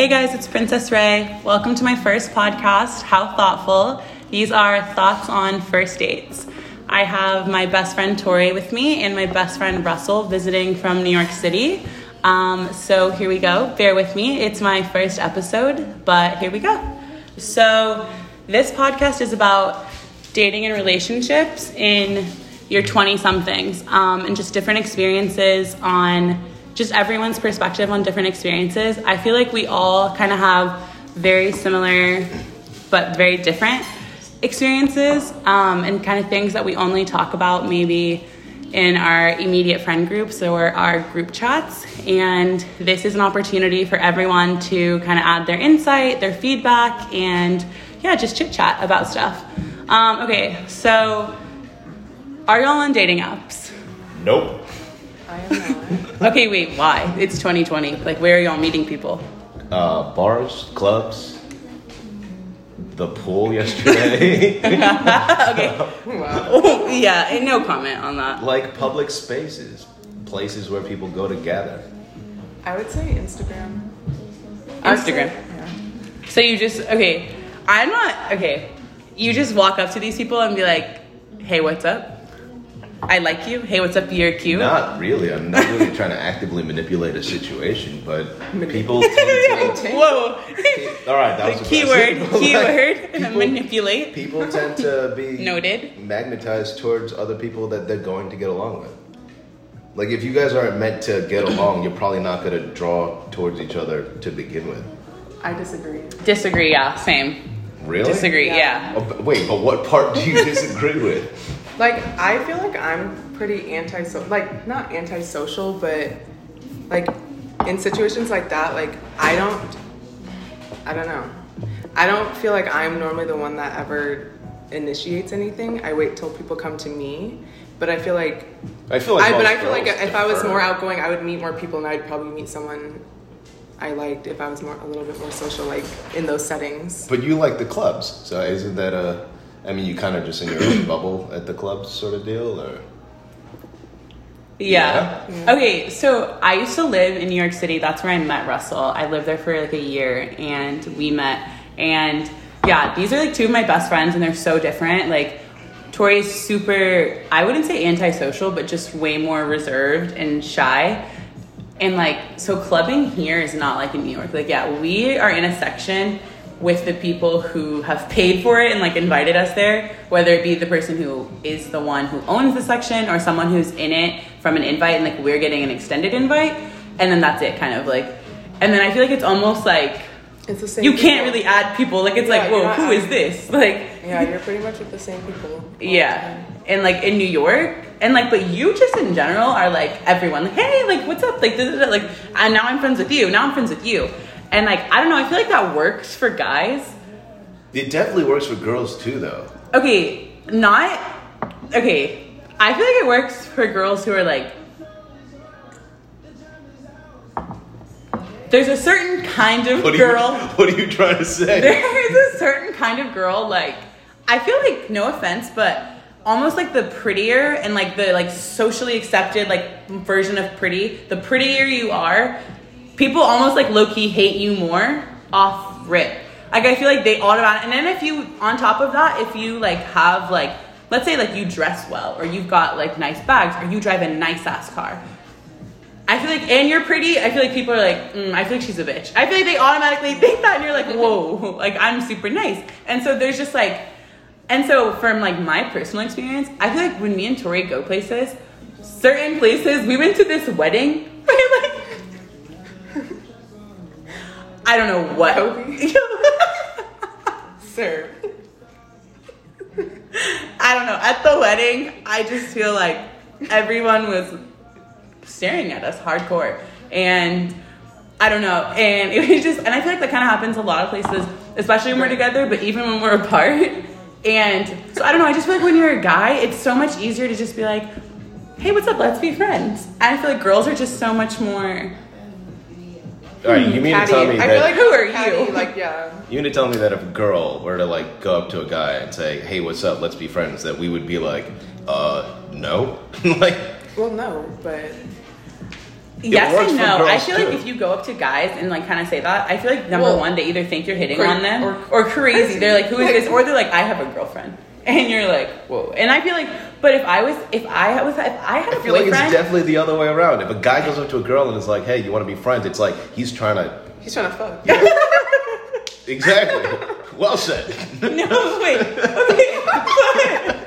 Hey guys, it's Princess Ray. Welcome to my first podcast, How Thoughtful. These are thoughts on first dates. I have my best friend Tori with me and my best friend Russell visiting from New York City. Um, so here we go. Bear with me. It's my first episode, but here we go. So this podcast is about dating and relationships in your 20 somethings um, and just different experiences on just everyone's perspective on different experiences. I feel like we all kind of have very similar but very different experiences um, and kind of things that we only talk about maybe in our immediate friend groups or our group chats. And this is an opportunity for everyone to kind of add their insight, their feedback, and yeah, just chit chat about stuff. Um, okay, so are y'all on dating apps? Nope. I am not. Okay, wait, why? It's 2020. Like, where are y'all meeting people? Uh, bars, clubs, the pool yesterday, okay. wow. yeah, and no comment on that. like public spaces, places where people go to gather. I would say Instagram. I say- Instagram. yeah. So you just, okay, I'm not, okay, you just walk up to these people and be like, hey, what's up? I like you. Hey, what's up? You're cute. Not really. I'm not really trying to actively manipulate a situation, but people tend to. Whoa. All right, that the was keyword, aggressive. Like, keyword, people- manipulate. People tend to be Noted. magnetized towards other people that they're going to get along with. Like if you guys aren't meant to get along, you're probably not going to draw towards each other to begin with. I disagree. Disagree, yeah, same. Really? Disagree, Yeah. yeah. Oh, but wait, but what part do you disagree with? Like, I feel like I'm pretty anti like not antisocial, but like in situations like that, like I don't, I don't know, I don't feel like I'm normally the one that ever initiates anything. I wait till people come to me, but I feel like I feel like I, but I feel like girls if I was more outgoing, I would meet more people, and I'd probably meet someone I liked if I was more a little bit more social, like in those settings. But you like the clubs, so isn't that a? I mean, you kind of just in your own bubble at the clubs, sort of deal, or Yeah. Okay, so I used to live in New York City. That's where I met Russell. I lived there for like a year and we met. And yeah, these are like two of my best friends and they're so different. Like, Tori's super, I wouldn't say antisocial, but just way more reserved and shy. And like, so clubbing here is not like in New York. Like, yeah, we are in a section with the people who have paid for it and like invited us there, whether it be the person who is the one who owns the section or someone who's in it from an invite and like we're getting an extended invite. And then that's it, kind of like. And then I feel like it's almost like It's the same. you can't really add people. Like, it's Yeah, like, whoa, who is this? Like, Yeah, you're pretty much with the same people. yeah. And like in New York, and like, but you just in general are like everyone, like, hey, like, what's up? Like, da, da, da, like, and now I'm friends with you. Now I'm friends with you. And like, I don't know, I feel like that works for guys. it definitely works for girls too, though. Okay, not, okay, I feel like it works for girls who are like, there's a certain kind of What girl. you? What are you trying to say? There's a certain kind of girl, like I feel like no offense, but almost like the prettier and like the like socially accepted like version of pretty. The prettier you are, people almost like low key hate you more off rip. Like I feel like they automatic. And then if you on top of that, if you like have like let's say like you dress well or you've got like nice bags or you drive a nice ass car. I feel like, and you're pretty. I feel like people are like, mm, I feel like she's a bitch. I feel like they automatically think that, and you're like, whoa, like I'm super nice. And so there's just like, and so from like my personal experience, I feel like when me and Tori go places, certain places, we went to this wedding where like, I don't know what. Sir. I don't know. At the wedding, I just feel like everyone was staring at us hardcore. And I don't know. And it was just, and I feel like that kind of happens a lot of places, especially when we're together, but even when we're apart. And so I don't know. I just feel like when you're a guy, it's so much easier to just be like, hey, what's up? Let's be friends. And I feel like girls are just so much more. All right, you mean to tell me I that? feel like Who are catty, you? Like yeah. you mean to tell me that if a girl were to like go up to a guy and say, "Hey, what's up? Let's be friends," that we would be like, "Uh, no," like. Well, no, but Yes and no. I girls, feel like if you go up to guys and like kind of say that, I feel like number Well, one, they either think you're hitting cra- on them or, or- crazy. They're like, who is this? Or they're like, I have a girlfriend. And you're like, whoa. And I feel like, but if I was, if I was, if I had a I feel like it's definitely the other way around. If a guy goes up to a girl and is like, "Hey, you want to be friends?" It's like he's trying to. He's trying to fuck. Exactly. well said. no, wait, okay.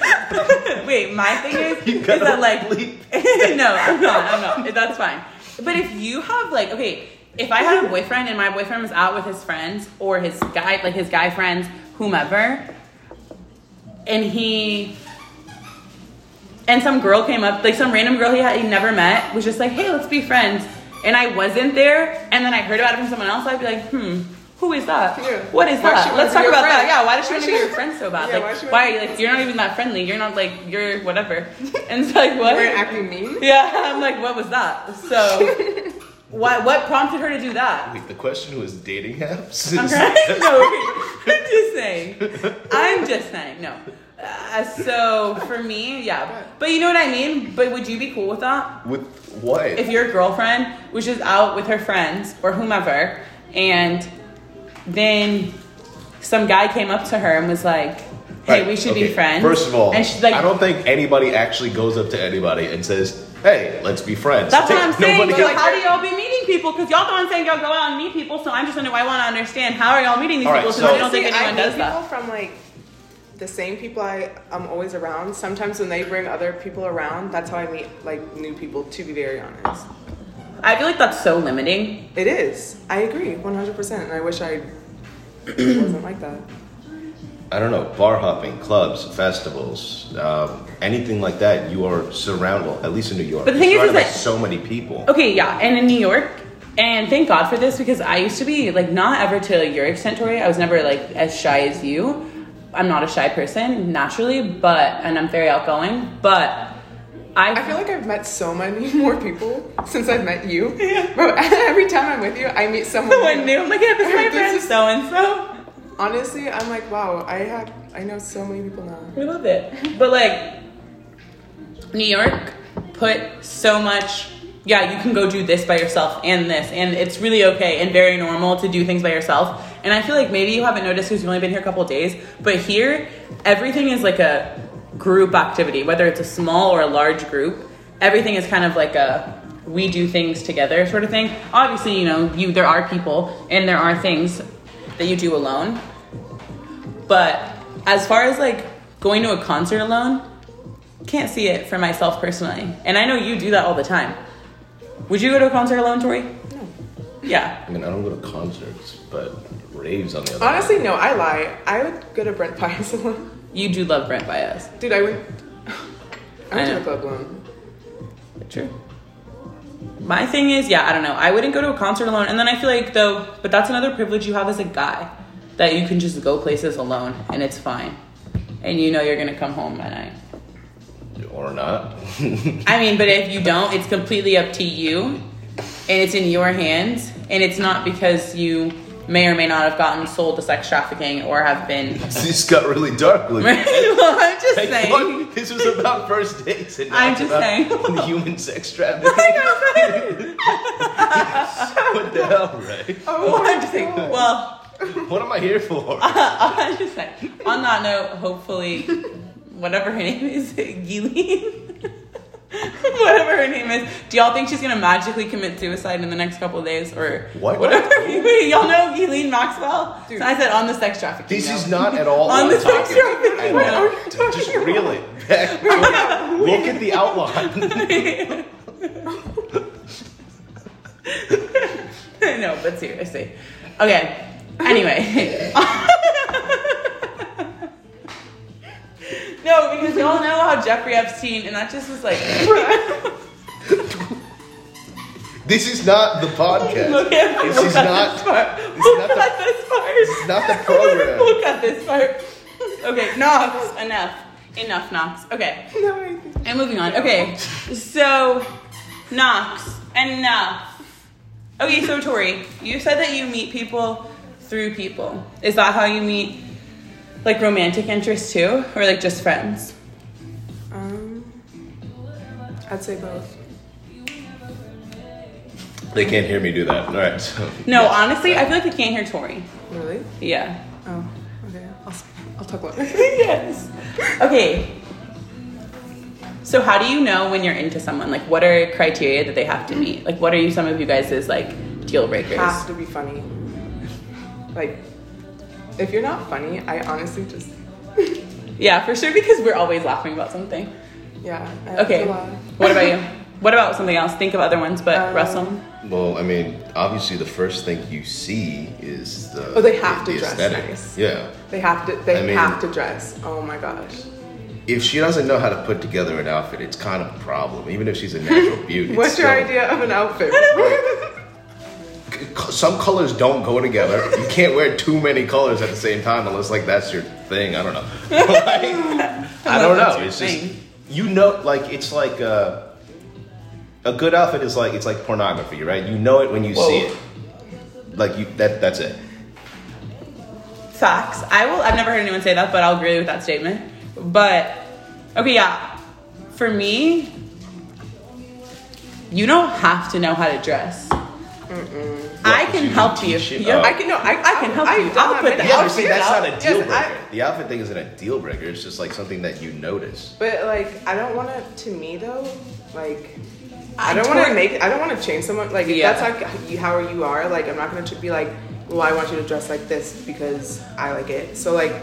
wait, my thing is, You is that like, no, I'm not, I'm not. That's fine. But if you have like, okay, if I had a boyfriend and my boyfriend was out with his friends or his guy, like his guy friends, whomever, and he and some girl came up, like some random girl he had he never met, was just like, "Hey, let's be friends," and I wasn't there, and then I heard about it from someone else, I'd be like, "Hmm, who is that? Yeah. What is Why that? Let's talk your about that. Yeah, why does she Why want to she- be your friend so bad? Yeah, why like, she why, are you like you're not even that friendly? You're not like you're whatever." And it's like, what? We're acting mean. Yeah, I'm like, what was that? So, what what prompted her to do that? Wait, the question was dating apps. I'm. No, wait. I'm just saying. I'm just saying. No. Uh, so for me, yeah. But you know what I mean. But would you be cool with that? With what? If your girlfriend was just out with her friends or whomever, and then some guy came up to her and was like, "Hey, Right, we should okay. be friends." First of all, and she's like, I don't think anybody actually goes up to anybody and says, "Hey, let's be friends." That's what I'm saying. Nobody So like- how do y'all be meeting people? Because y'all the ones saying y'all go out and meet people. So I'm just wondering. Why I want to understand how are y'all meeting these All right, people? so- I don't think anyone I does meet that. people from like the same people I I'm always around. Sometimes when they bring other people around, that's how I meet like new people. To be very honest, I feel like that's so limiting. it is. I agree 100, percent and I wish I wasn't like that. I don't know, bar hopping, clubs, festivals, um, anything like that. You are surrounded, well, at least in New York. But the thing you're is, is that- so many people. Okay, yeah, and in New York, and thank God for this because I used to be like not ever to your extent, Tori. I was never like as shy as you. I'm not a shy person naturally, but and I'm very outgoing. But I, I feel like I've met so many more people since I've met you. Yeah. Bro, every time I'm with you, I meet someone someone new. I'm like, yeah, this is my friend so and so. Honestly, I'm like, wow, I have I know so many people now. I love it. But like New York put so much yeah, you can go do this by yourself and this and it's really okay and very normal to do things by yourself. And I feel like maybe you haven't noticed because you've only been here a couple days, but here everything is like a group activity, whether it's a small or a large group. Everything is kind of like a we do things together sort of thing. Obviously, you know, you there are people and there are things that you do alone. But as far as like going to a concert alone, can't see it for myself personally. And I know you do that all the time. Would you go to a concert alone, Tori? No. Yeah. I mean, I don't go to concerts, but raves on the other. hand. Honestly, no, I lie. I would go to Brent Pies alone. You do love Brent Bias. Dude, I went I went I to know. the club alone. True. My thing is, yeah, I don't know. I wouldn't go to a concert alone. And then I feel like, though, but that's another privilege you have as a guy that you can just go places alone and it's fine. And you know you're going to come home at night. or not. I mean, but if you don't, it's completely up to you, and it's in your hands, and it's not because you may or may not have gotten sold to sex trafficking or have been. this got really dark. Well, I'm just Like, saying. what? This was about first dates, and I'm just about saying. human sex trafficking. what the hell, Ray? Well, I'm just saying. Well, What am I here for? I'm just saying. On that note, hopefully, whatever her name is, Gillian. Whatever her name is, do y'all think she's gonna magically commit suicide in the next couple of days, or What? Whatever. Wait, y'all know Eileen Maxwell? Dude. So I said on the sex trafficking. This note. is not at all On the topic sex trafficking at note. all. Just reel it back. Look at the outline. no, but seriously. Okay. Anyway. No, because y'all know how Jeffrey Epstein, and that just was like. This is not the podcast. Look at This look is at not. this part. is Look not the- at this part. This is not the program. Look at this part. Okay, Knox. Enough. Enough, Knox. Okay. No, I And moving on. Okay, so Knox, enough. Okay, so Tori, you said that you meet people through people. Is that how you meet, like romantic interests too, or like just friends? Um, I'd say both. They can't hear me do that. All right. So, No, yes. honestly, I feel like they can't hear Tori. Really? Yeah. Oh, okay. I'll, s- I'll talk later. yes. Okay. So how do you know when you're into someone? Like what are criteria that they have to meet? Like what are you some of you guys' like deal breakers? Have to be funny. Like, if you're not funny, I honestly just, Yeah, for sure because we're always laughing about something. yeah. I Okay. What about you? What about something else? Think of other ones, but Um, Russell. Well, I mean, obviously, the first thing you see is the. Oh, they have the, to the dress aesthetic. nice. Yeah. They have to. They I mean- have to dress. Oh my gosh. If she doesn't know how to put together an outfit, it's kind of a problem. Even if she's a natural beauty. What's your still- idea of an outfit? C- some colors don't go together. You can't wear too many colors at the same time unless like that's your thing. I don't know. Like, I don't know. your It's just you know, like it's like uh, a good outfit is like it's like pornography, right? You know it when you see it. Like you that that's it. Facts. I will. I've never heard anyone say that, but I'll agree with that statement. But okay, yeah. For me, you don't have to know how to dress. I can you help can you. Yeah. I can no. I, I can help you. I've I'll put the many Yeah, outfit see, outfits. that's not a deal Yes, breaker. I- the outfit thing isn't a deal breaker. It's just like something that you notice. But like, I don't want to. To me though, like, I I don't want to make. I don't want to change someone. Like, if Yeah. that's like you, how you are. Like, I'm not gonna be like, well, I want you to dress like this because I like it. So like,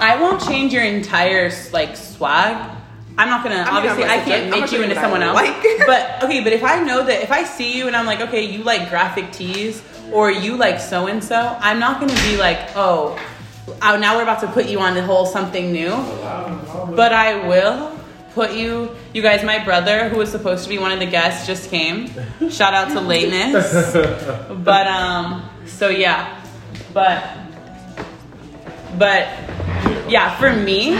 I won't change your entire like swag. I'm not gonna. mean, obviously, I can't make you into someone else. Like. but okay, but if I know that if I see you and I'm like, okay, you like graphic tees or you like so and so, I'm not gonna be like, oh, oh, now we're about to put you on the whole something new. But I will put you. You guys, my brother, who was supposed to be one of the guests, just came. Shout out to lateness. but um, so yeah, but but yeah, for me,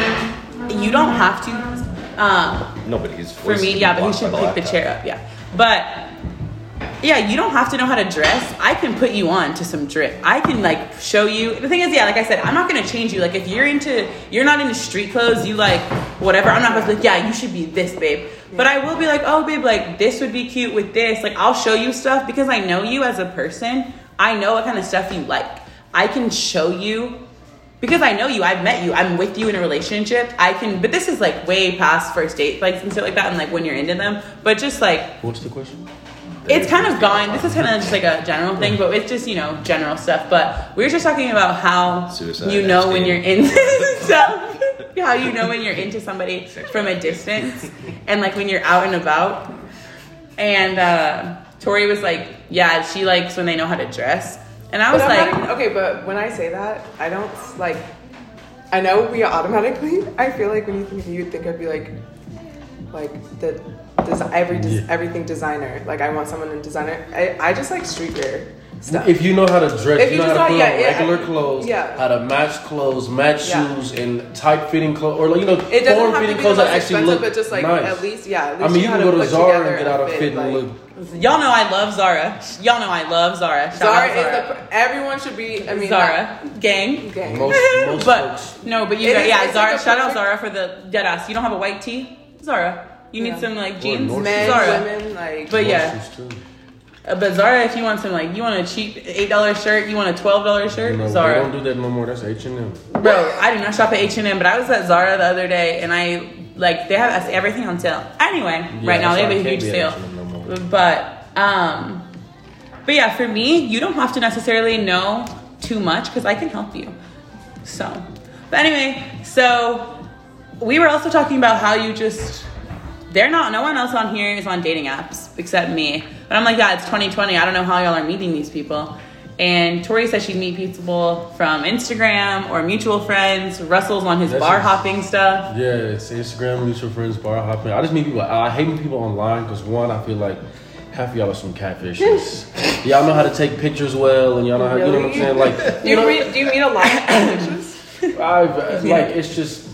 you don't have to. Um, Nobody's for me, yeah, but he should pick the chair up, yeah. But yeah, you don't have to know how to dress. I can put you on to some drip. I can like show you. The thing is, yeah, like I said, I'm not gonna change you. Like if you're into, you're not into street clothes, you like whatever. I'm not gonna be like, yeah, you should be this, babe. But I will be like, oh, babe, like this would be cute with this. Like I'll show you stuff because I know you as a person. I know what kind of stuff you like. I can show you because I know you, I've met you, I'm with you in a relationship. I can, but this is like way past first date, like and stuff like that, and like when you're into them. But just like What's the question? it's kind of gone. This is kind of just like a general thing, but it's just you know general stuff. But we were just talking about how Suicide, you know when you're into stuff, how you know when you're into somebody from a distance, and like when you're out and about. And uh, Tori was like, "Yeah, she likes when they know how to dress," and I was but like, not even- okay, but when I say that, I don't like. I know we automatically. I feel like when you think of me, you'd think I'd be like, like the, des- every des- Yeah. everything designer. Like I want someone in designer. I, I just like streetwear stuff. If you know how to dress, If you you know how to know- put yeah, on yeah, regular I- clothes, yeah. how to match clothes, match Yeah. shoes, and tight fitting clothes, or like, you know, it doesn't form have to fitting be the clothes most that actually look but just like nice. at least yeah. At least I mean, you know can go to put Zara and get out a fit, fit and like- look. "Y'all know I love Zara. Y'all know I love Zara. Shout Zara out is the. pr- Everyone should be. I mean, Zara gang." Okay. Most, most but folks. no, but you It is- yeah, it's Zara. like a shout out Zara for the dead ass. You don't have a white tee, Zara. You need some like jeans, North Men, Zara. women, like. But yeah, but Zara, if you want some like, you want a cheap eight dollar shirt, you want a twelve dollar shirt, they Zara. don't do that no more. That's H and M. Bro, I do not shop at H and M, but I was at Zara the other day, and I like they have everything on sale. Anyway, right now they have a huge sale. But um, but yeah, for me, you don't have to necessarily know too much because I can help you. So, but anyway, so we were also talking about how you just they're not no one else on here is on dating apps except me. But I'm like, yeah, it's 2020. I don't know how y'all are meeting these people. And Tori says she'd meet people from Instagram or mutual friends. Russell's on his That's bar just- hopping stuff. Yeah, it's Instagram, mutual friends, bar hopping. I just meet people. I hate meeting people online because one, I feel like half of y'all are some catfishes. y'all know how to take pictures well, and y'all know how. You know what I'm saying? Like, Do you you, know, read, do you meet a lot of bitches? I've, uh, like it's just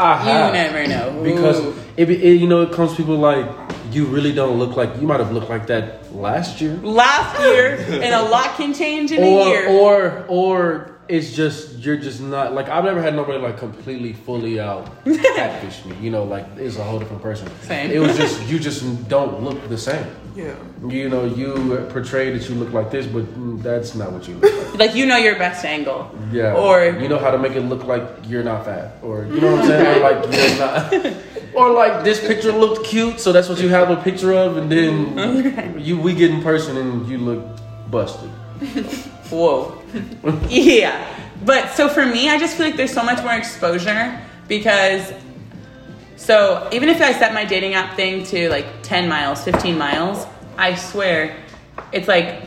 I have You never know. because it, it you know it comes to people like you really don't look like you might have looked like that last year last year, and a lot can change in a year. or or it's just you're just not like I've never had nobody like completely fully out catfish me you know like it's a whole different person Same. it was just you just don't look the same Yeah. You know, you portray that you look like this, but that's not what you look like. Like you know your best angle. Yeah. Or you know how to make it look like you're not fat, or you know what I'm saying, or like you're not, or like this picture looked cute, so that's what you have a picture of, and then you we get in person and you look busted. Whoa. yeah. But so for me, I just feel like there's so much more exposure because so even if I set my dating app thing to like 10 miles, 15 miles, I swear it's like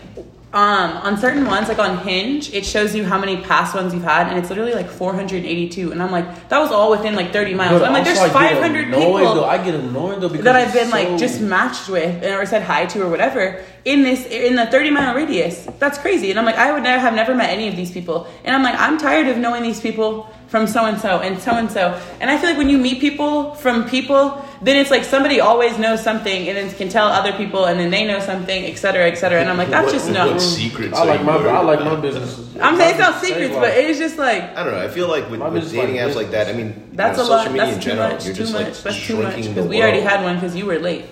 um, on certain ones, like on Hinge, it shows you how many past ones you've had, and it's literally like 482. And I'm like, that was all within like 30 miles. But I'm like, there's also I 500 people Though. I get annoyed though because that I've been like just matched with or said hi to or whatever in this in the 30 mile radius. That's crazy. And I'm like, I would never have never met any of these people. And I'm like, I'm tired of knowing these people from so and so and so and so. And I feel like when you meet people from people, then it's like somebody always knows something and then can tell other people and then they know something, et cetera, et cetera. And I'm like, that's What- just no. What secrets? I are like you my I like my business. I'm saying it's not secrets, but it's just like I don't know. I feel like with, My with dating like apps like that, I mean, that's you a know, lot. media That's in too general, much. you're Too just much. like That's too much shrinking because the we already had one because you were late.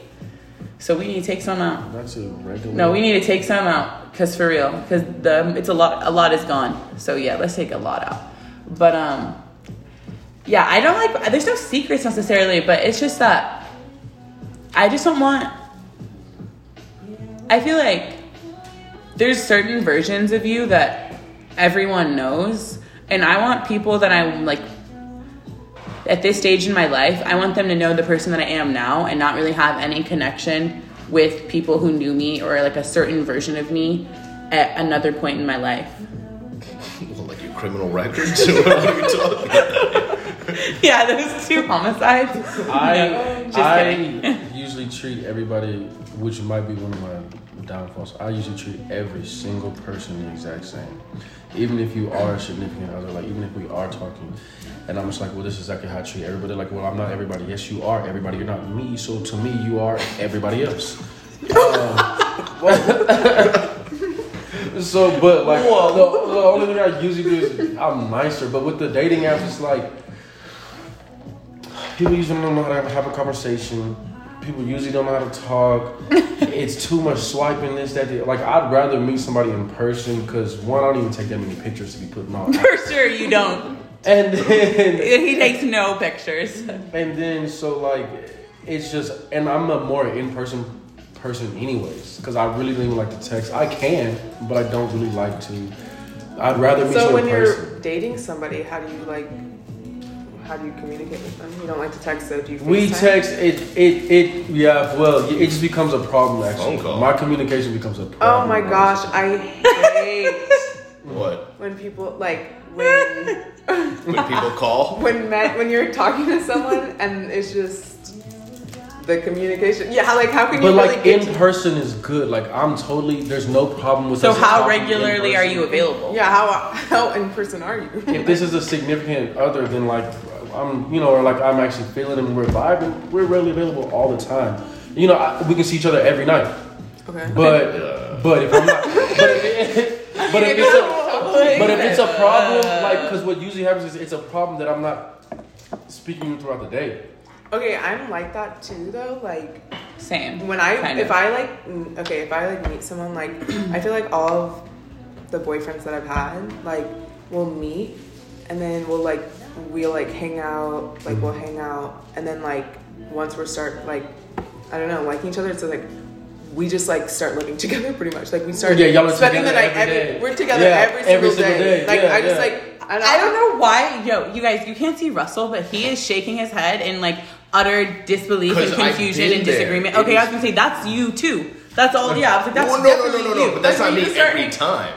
So we need to take some out. That's a regular. No, we need to take some out because for real, because the it's a lot. A lot is gone. So yeah, let's take a lot out. But um, yeah, I don't like. There's no secrets necessarily, but it's just that I just don't want. I feel like there's certain versions of you that everyone knows, and I want people that I'm like at this stage in my life, I want them to know the person that I am now and not really have any connection with people who knew me or like a certain version of me at another point in my life. Like your criminal records. what are you talking? yeah, those two homicides. I Just I usually treat everybody, which might be one of my downfalls. I usually treat every single person the exact same, even if you are a significant other. Like even if we are talking, and I'm just like, well, this is exactly how I treat everybody. Like, well, I'm not everybody. Yes, you are everybody. You're not me. So to me, you are everybody else. Um, so, but like, the, the only thing I usually do is I'm nicer. But with the dating apps, it's like people usually don't know how to have a conversation. People usually don't know how to talk. it's too much swiping this, that, the- like I'd rather meet somebody in person because one, I don't even take that many pictures to be putting on. For sure, you don't. And then, He takes no pictures. and then, so like, it's just, and I'm a more in person person, anyways, because I really don't even like to text. I can, but I don't really like to. I'd rather meet So you when in you're person. dating somebody, how do you like? How do you communicate with them? You don't like to text, so do you? We FaceTime? text it, it, it. Yeah, well, it just becomes a problem. Actually, Phone call. my communication becomes a oh problem. Oh my gosh, I hate What? when people like when When people call? when met when you're talking to someone and it's just the communication. Yeah, how like how can you But really like get in to- person is good. Like I'm totally. There's no problem with. So us how regularly are you available? Yeah, how how in person are you? If this is a significant other, then like I'm, you know, or like I'm actually feeling and we're vibing. We're really available all the time. You know, I, we can see each other every night. Okay. But Yeah. but if I'm not, but if, but if it's a but if it's a problem, like because what usually happens is it's a problem that I'm not speaking throughout the day. Okay, I'm like that too though. Like Same. when I Kind if of. I like okay if I like meet someone like I feel like all of the boyfriends that I've had like we'll meet and then we'll like we'll like hang out like we'll hang out and then like once we're start like I don't know liking each other it's like we just like start living together pretty much like we start Yeah, y'all are spending the night every every, day. we're together Yeah, every single, every single day. day. like Yeah, I just yeah. like I don't, I don't know why, yo, you guys, you can't see Russell, but he is shaking his head and like utter disbelief and confusion and disagreement. It Okay, I was gonna say that's you too. That's all. Yeah, I was like that's Well, no, no, no, definitely no, no, you. but that's not me every time.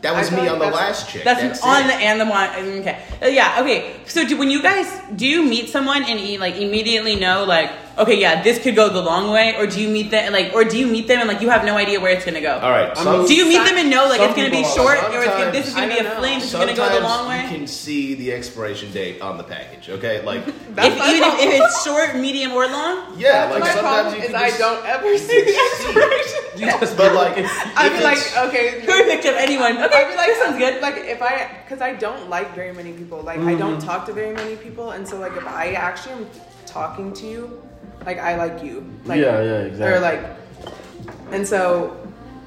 That was me like on the last chick. That's, That's, on it. the and the one. Okay, Uh, yeah, okay. So do, when you guys do you meet someone and you, like immediately know like okay, yeah, this could go the long way, or do you meet them like, or do you meet them and like you have no idea where it's gonna go? All right. Some- Do you meet them and know like it's gonna be short, or it's gonna, this is gonna be I a don't know. fling, this is gonna go the long way? You can see the expiration date on the package. Okay, like if, even if, if it's short, medium, or long. yeah, That's like my sometimes problem you is can I don't ever see the expiration. You just But like, I'd be like, it's- okay, Perfect of anyone. Okay, I'd be like, this sounds good. Like if I, because I don't like very many people. Like I don't mm-hmm. talk to very many people, and so like if I actually am talking to you, like I like you. Like, Yeah, yeah, exactly. Or like, And so,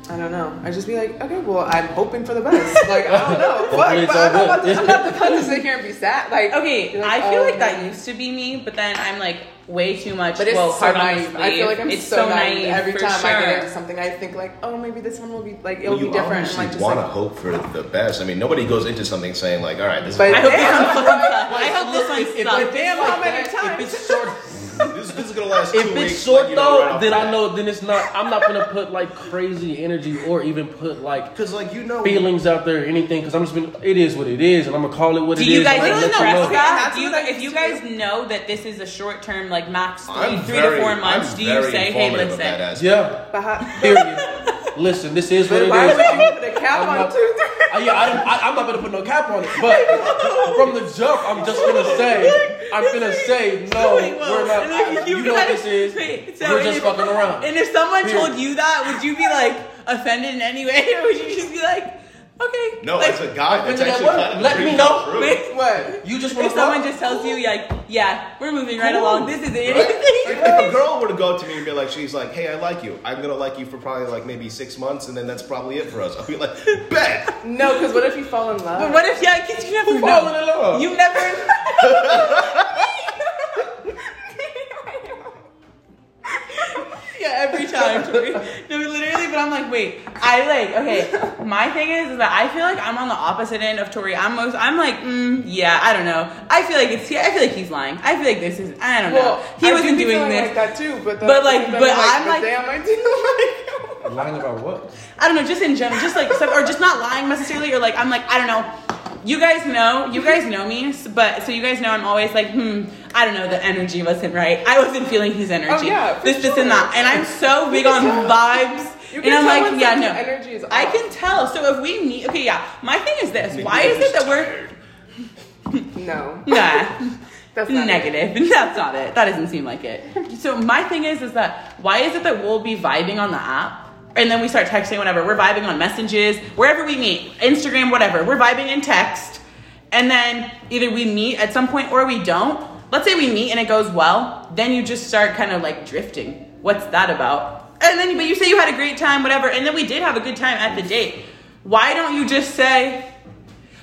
I don't know. I just be like, okay, well, I'm hoping for the best. Like, I don't know. Fuck, but I'm not, about to, I'm not the kind to sit here and be sad. Like, Okay, like, I feel oh, like that used to be me, but then I'm like way too much. But it's well, so hard on the naive. I feel like I'm it's so, naive. Every for time I get into something, I think like, oh, maybe this one will be like it'll Well, you be different. obviously And like, just want to like, hope for the best. I mean, nobody goes into something saying like, "All right, this But- I hope this Damn, one sucks. I hope this one If- if- sucks. if it's Damn, how many times? This, this is gonna last two if weeks." it's short like, you know, though, right then I know. Then it's not. I'm not gonna put like crazy energy or even put like Because like you know, feelings out there or anything. Because I'm just been. It is what it is, and I'm gonna call it what it is Do it you is. guys and I'm gonna express let you know. Okay, Do you, what I if you guys know that this is a short term, like max three, three very, to four months, I'm do you say, hey, informative listen? of that. Yeah. Period. Listen, this is what but it why I'm- you put a cap I'm on not- two? Uh, yeah, I don't, I, I'm not gonna put no cap on it, but from the jump, I'm just gonna say, I'm gonna say, no, we're not. And you know what this is. So we're just if- fucking around. And if someone Period. told you that, would you be like offended in any way, or would you just be like, okay? No, like, as a guy, that's actually kind of Let me know. Wait, What? You just want if to someone just tells you, like, yeah, we're moving right Cool. along. This is it. Right? Like, if a girl were to go up to me and be like, she's like, hey, I like you. I'm gonna like you for probably like maybe six months, and then that's probably it for us. I'll be like, bet. No, because what if you fall in love? But what if yeah? Because you never Who know. in love? You never. yeah, every time. Tori. No, literally. But I'm like, wait. I like. Okay. My thing is, is that I feel like I'm on the opposite end of Tori. I'm most. I'm like, mm, yeah. I don't know. I feel like it's. I feel like he's lying. I feel like this is. I don't Well, know. He I do wasn't be doing this. like that too. But But, like, then but I'm but like- damn, I do like. Lying about what? I don't know, just in general, just like, some, or just not lying necessarily, or like, I'm like, I don't know. You guys know, you guys know me, but so you guys know I'm always like, hmm, I don't know, the energy wasn't right. I wasn't feeling his energy. Oh, yeah, for this, this, sure. and that. And I'm so big on vibes. You and can I'm tell like, when yeah, no. energy is I can tell. So if we meet, okay, yeah. My thing is this: why is it that we're No, nah? that's not it. Negative. That's not it. That doesn't seem like it. So my thing is, is that why is it that we'll be vibing on the app and then we start texting whatever? We're vibing on messages, wherever we meet, Instagram, whatever. We're vibing in text, and then either we meet at some point or we don't. Let's say we meet and it goes well, then you just start kind of like drifting. What's that about? And then, but you say you had a great time, whatever, and then we did have a good time at the date. Why don't you just say?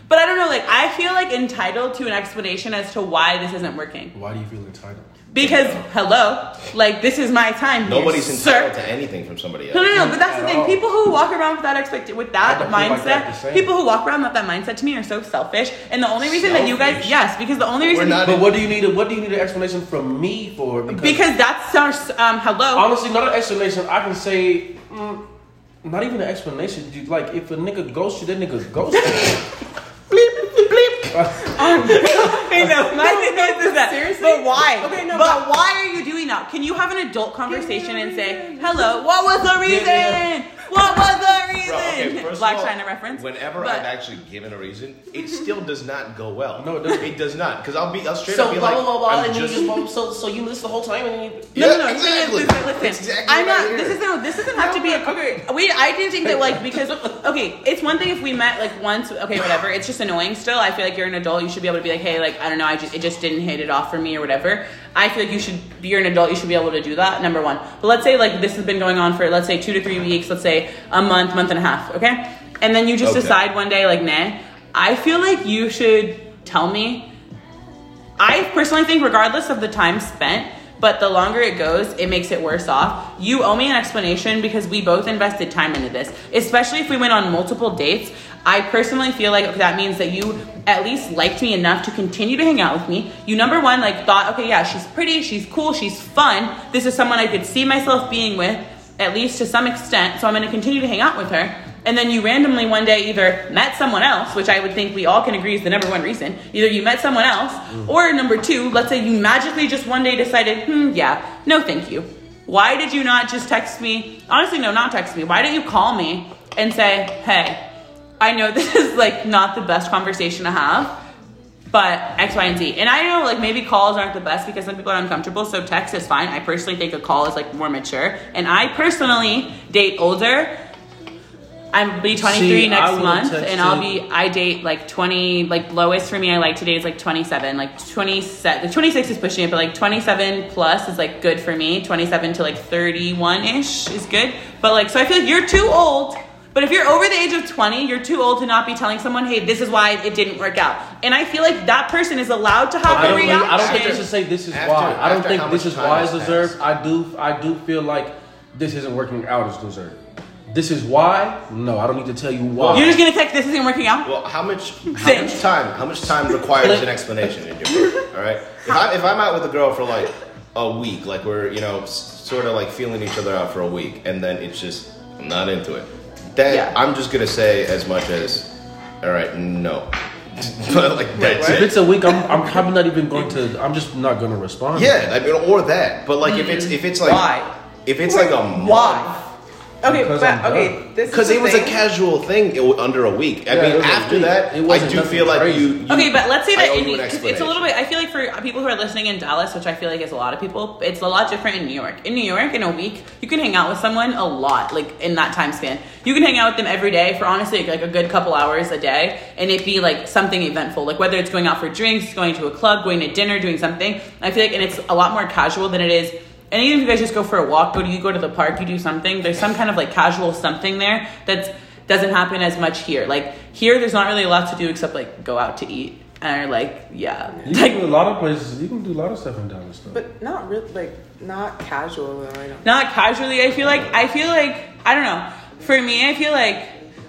But I don't know, like I feel like entitled to an explanation as to why this isn't working. Why do you feel entitled? Because hello, like this is my time. here, Nobody's sir. entitled to anything from somebody else. No, no, no. But that's the thing. all. People who walk around with that expect with that don't feel like mindset, that's the same. people who walk around with that mindset to me are so selfish. And the only reason that you guys, yes, because the only reason, We're not- But what do you need? A, what do you need an explanation from me for? Because, because that's our um hello. honestly, not an explanation. I can say, mm, not even an explanation. Dude, like if a nigga ghosts you, that nigga ghosts you. I know. My thing is, is that. Seriously? But why? Okay, no, But why are you doing that? Can you have an adult conversation and say, "Hello, what was the reason? Yeah, yeah. What was the reason?" Bro, okay, first Black all, China reference. Whenever But- I've actually given a reason, it still does not go well. No, it doesn't. It does not, because I'll be, I'll straight So up be blah like, blah blah blah, I'm and just, you just so so you listen the whole time and you. No, Yeah, no, no, exactly. Listen, listen, That's exactly I'm what I not. hear. This isn't. This doesn't have to be. A, Okay. Wait, I didn't think that like because okay, it's one thing if we met like once. Okay, whatever. It's just annoying. Still, I feel like you're an adult. You should be able to be like, hey, like I don't know, I just it just didn't hit it off for me or whatever. I feel like you should. You're an adult. You should be able to do that. Number one. But let's say like this has been going on for let's say two to three weeks. Let's say a month, month and a half. Okay, and then you just Okay. decide one day like, nah. I feel like you should tell me I personally think, regardless of the time spent, but the longer it goes, it makes it worse off. You owe me an explanation because we both invested time into this, especially if we went on multiple dates. I personally feel like that means that you at least liked me enough to continue to hang out with me. You, number one, like thought, okay, yeah, she's pretty, she's cool, she's fun. This is someone I could see myself being with, at least to some extent, so I'm gonna continue to hang out with her. And then you randomly one day either met someone else, which I would think we all can agree is the number one reason. Either you met someone else, or number two, let's say you magically just one day decided, hmm, yeah, no thank you. Why did you not just text me? Honestly, no, not text me. Why didn't you call me and say, hey, I know this is like not the best conversation to have, but X, Y, and Z. And I know like maybe calls aren't the best because some people are uncomfortable, so text is fine. I personally think a call is like more mature. And I personally date older. I'm be 23 See, next month, and I'll be. I date like 20. Like lowest for me, I like today is like 27. Like 27. 26 is pushing it, but like 27 plus is like good for me. 27 to like 31 ish is good. But like, so I feel like you're too old. But if you're over the age of 20, you're too old to not be telling someone, hey, this is why it didn't work out. And I feel like that person is allowed to have I a don't, think, reaction. I don't think you should say this is After- why. I don't think this is why has it's deserved. I do. I do feel like this isn't working out as deserved. This is why. No, I don't need to tell you why. You're just gonna text this isn't working out? Well, how much how much time how much time requires an explanation in your book? All right. If, I, if I'm out with a girl for like a week, like we're you know sort of like feeling each other out for a week, and then it's just I'm not into it. Then Yeah. I'm just gonna say as much as, all right, no. but like that's if it. it's a week, I'm, I'm probably not even going to. I'm just not going to respond. Yeah, I mean, or that. But like if it's if it's like Why? if it's like a month, Why? Okay, Because but okay, this Because it the was a casual thing it, under a week. I Yeah, mean, after week. that, It I do nothing feel like crazy. you, you. Okay, but let's say that in you an because it's a little bit. I feel like for people who are listening in Dallas, which I feel like is a lot of people, it's a lot different in New York. In New York, in a week, you can hang out with someone a lot, like in that time span. You can hang out with them every day for honestly like a good couple hours a day, and it be like something eventful, like whether it's going out for drinks, going to a club, going to dinner, doing something. I feel like, and it's a lot more casual than it is. And even if you guys just go for a walk, go to you go to the park, you do something. There's some kind of like casual something there that doesn't happen as much here. Like here, there's not really a lot to do except like go out to eat and like yeah, You can do a lot of places. You can do a lot of stuff in Dallas, though. But not really, like not casual though. I don't. not casually. I feel like I feel like I don't know. For me, I feel like